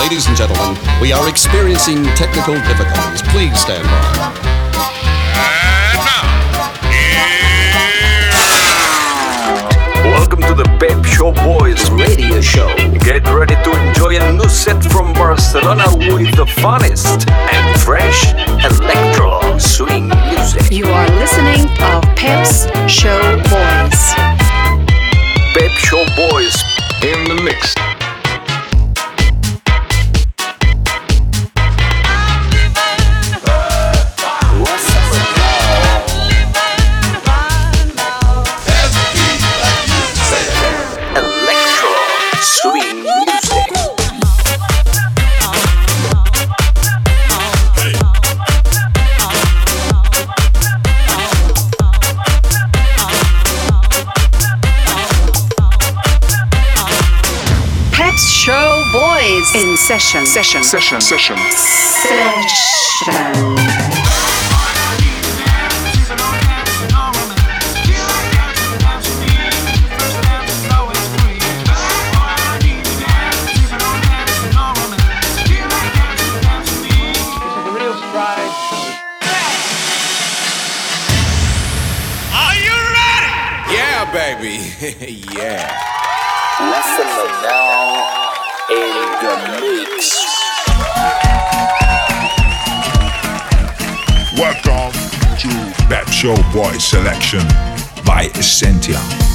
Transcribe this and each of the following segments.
Ladies and gentlemen, we are experiencing technical difficulties. Please stand by. And now, here... Welcome to the Pep Show Boys radio show. Get ready to enjoy a new set from Barcelona with the funnest and fresh electro swing music. You are listening to Pep's Show Boys. Pep Show Boys in the mix. Session. Session. Session. Session. Session. Showboy selection by Essentia.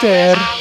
There.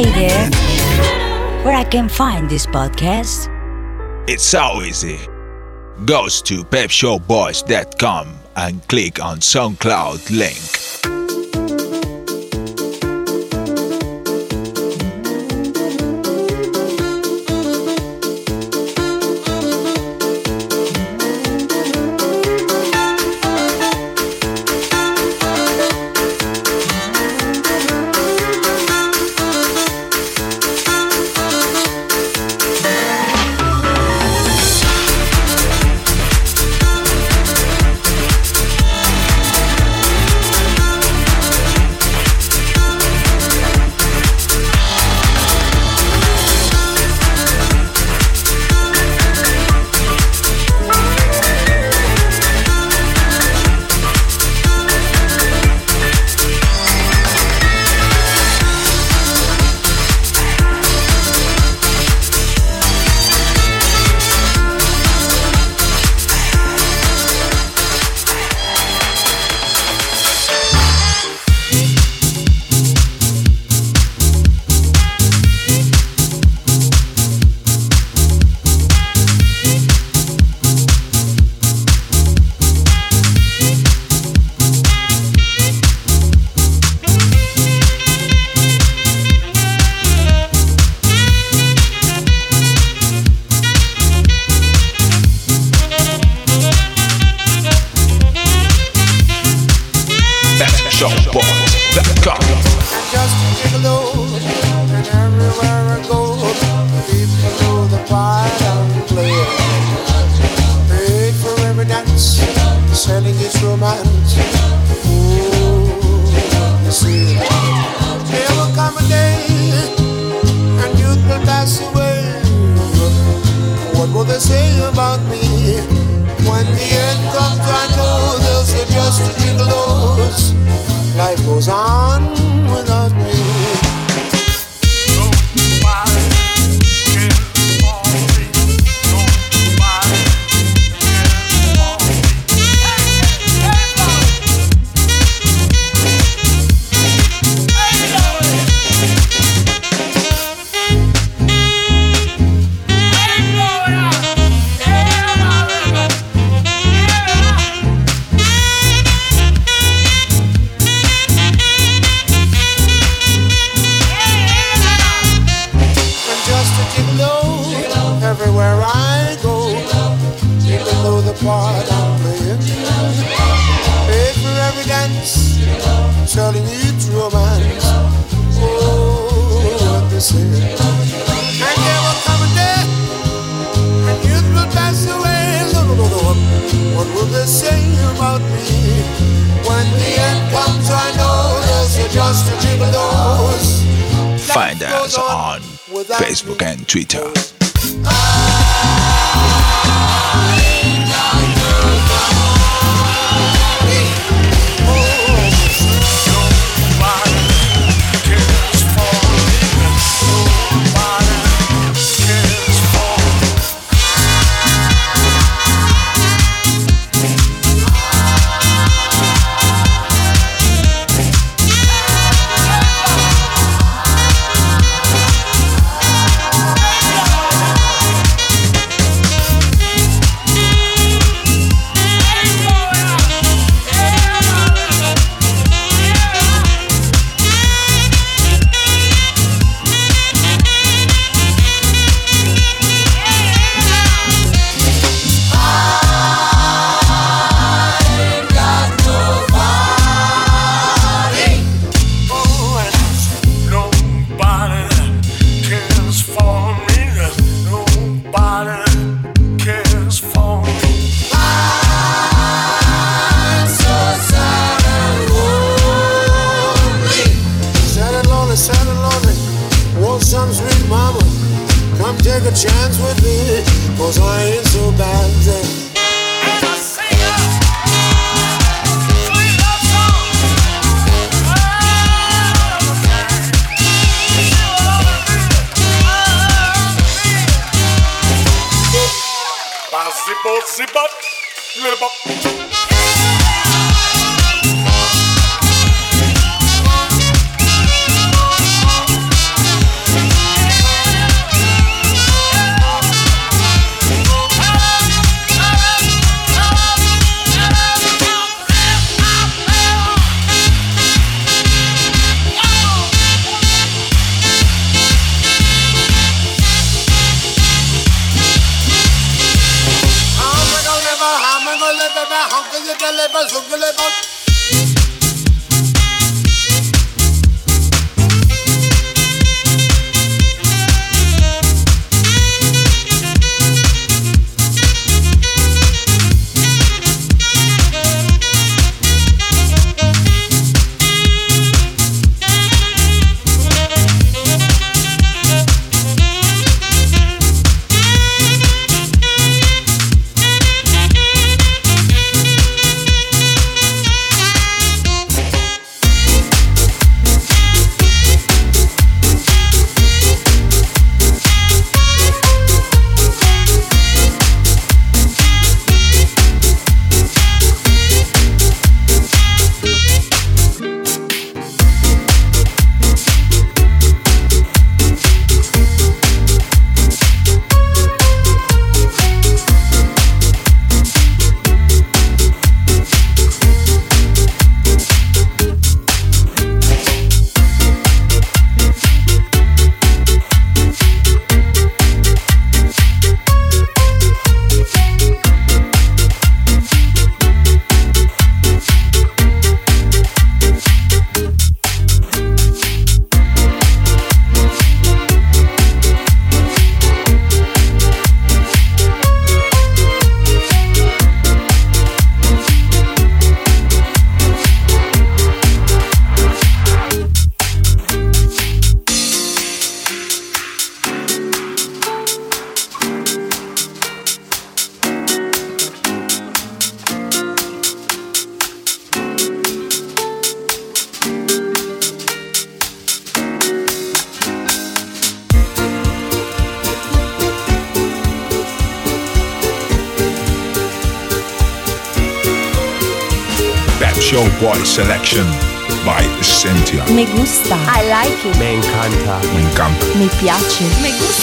Hey there. Where I can find this podcast? It's so easy. Goes to pepshowboys.com and click on SoundCloud link. minds.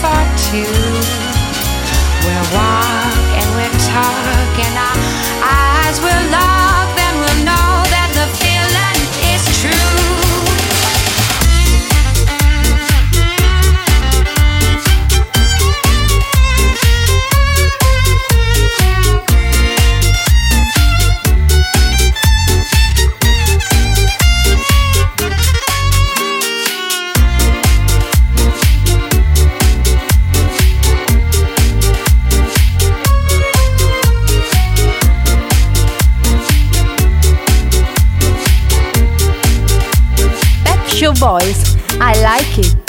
for two. We'll walk and we'll talk and I, I Boys. I like it.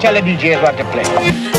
Tell the DJs what to play.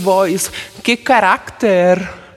voice. Que caráter!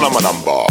Manamanamba.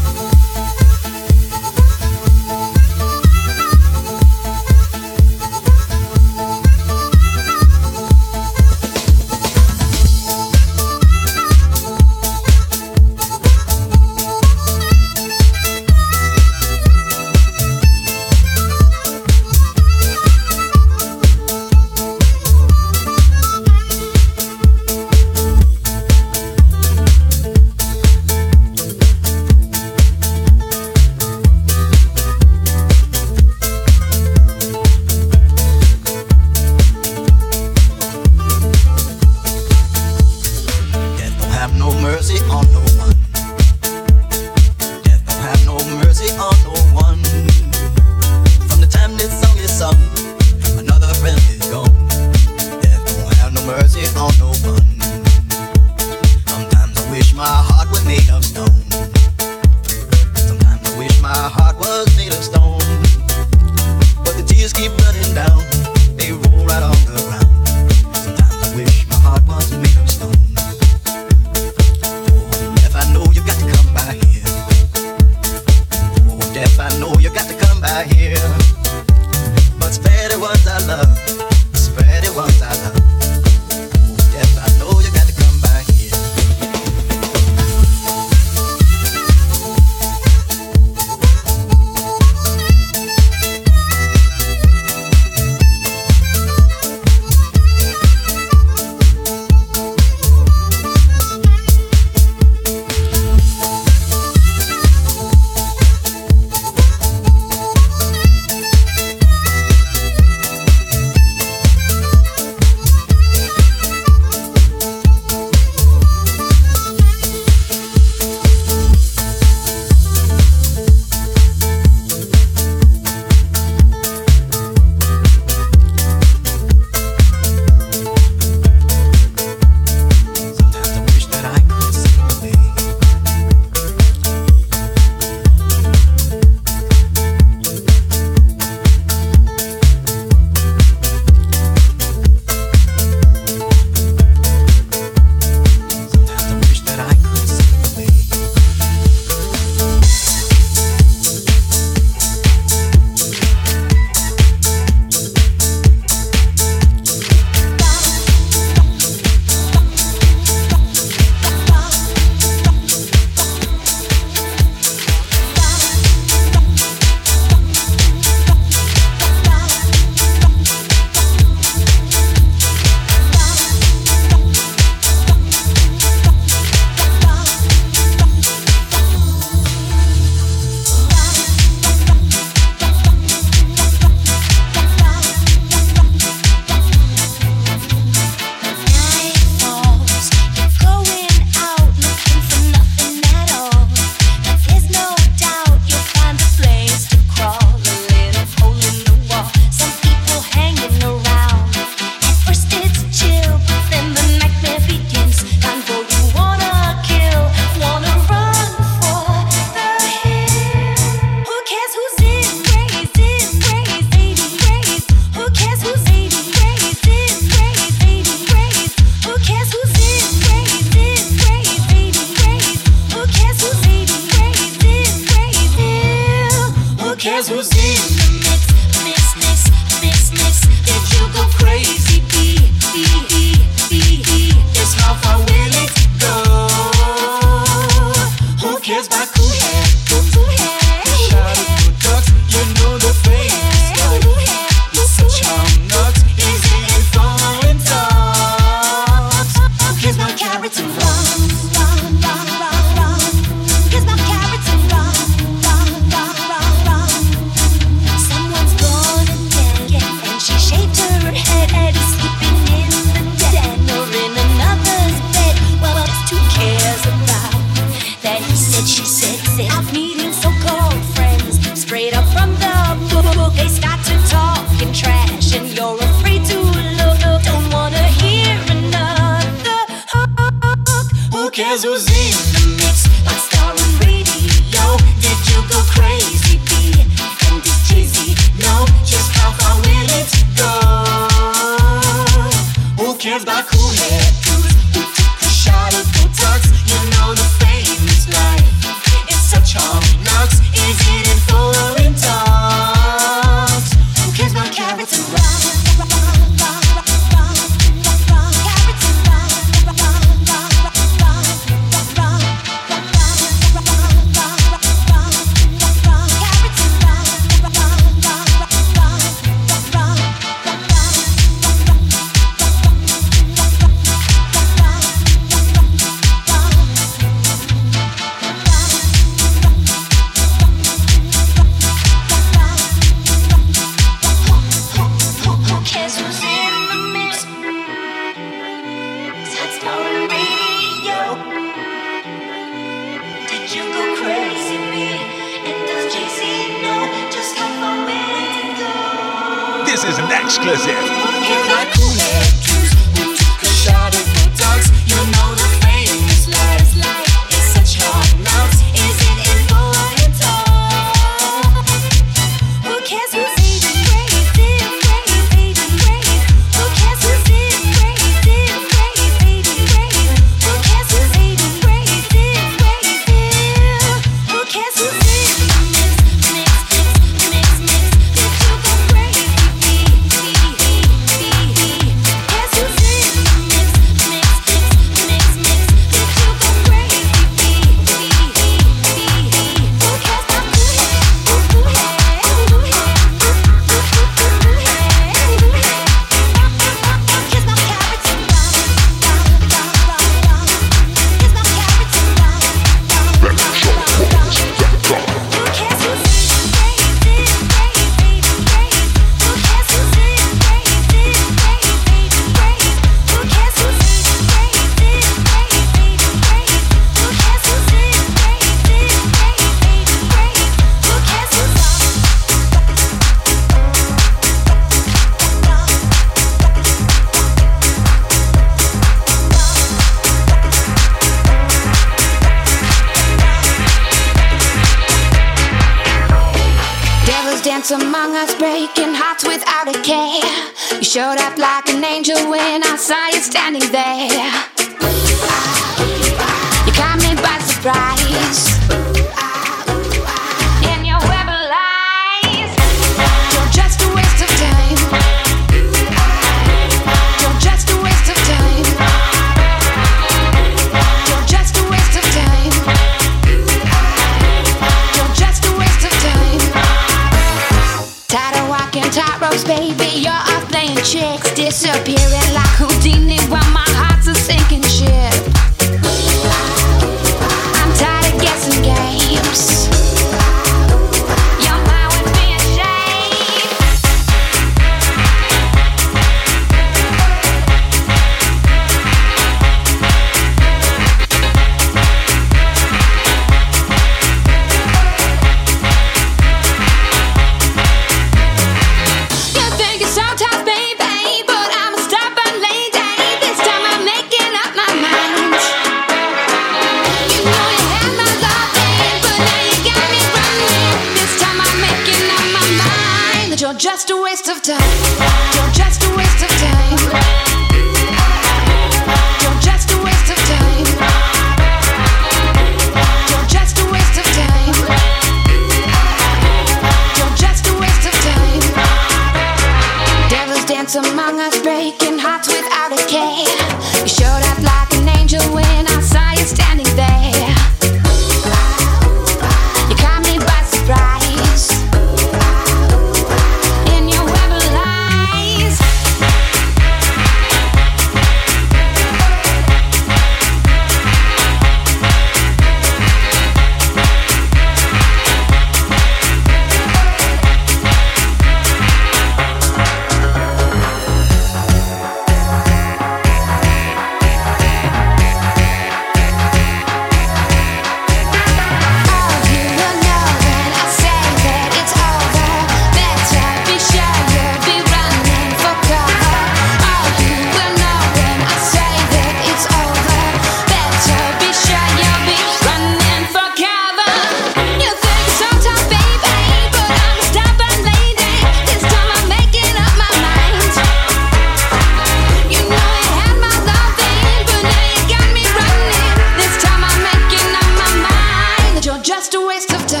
Waste of time.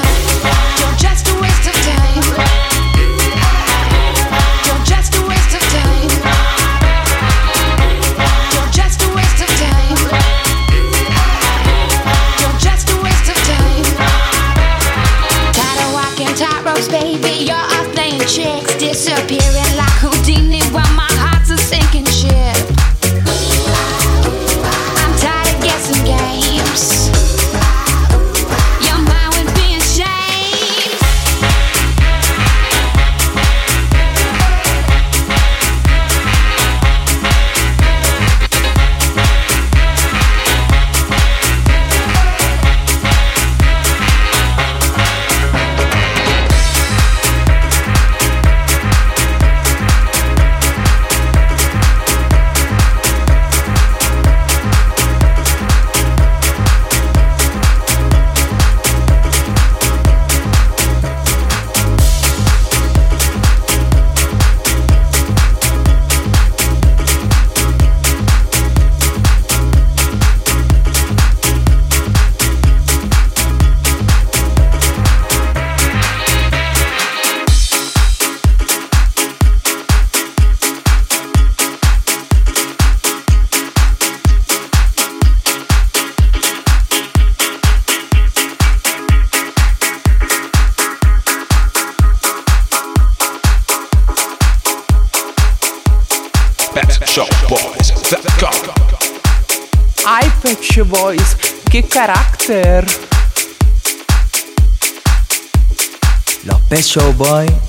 Los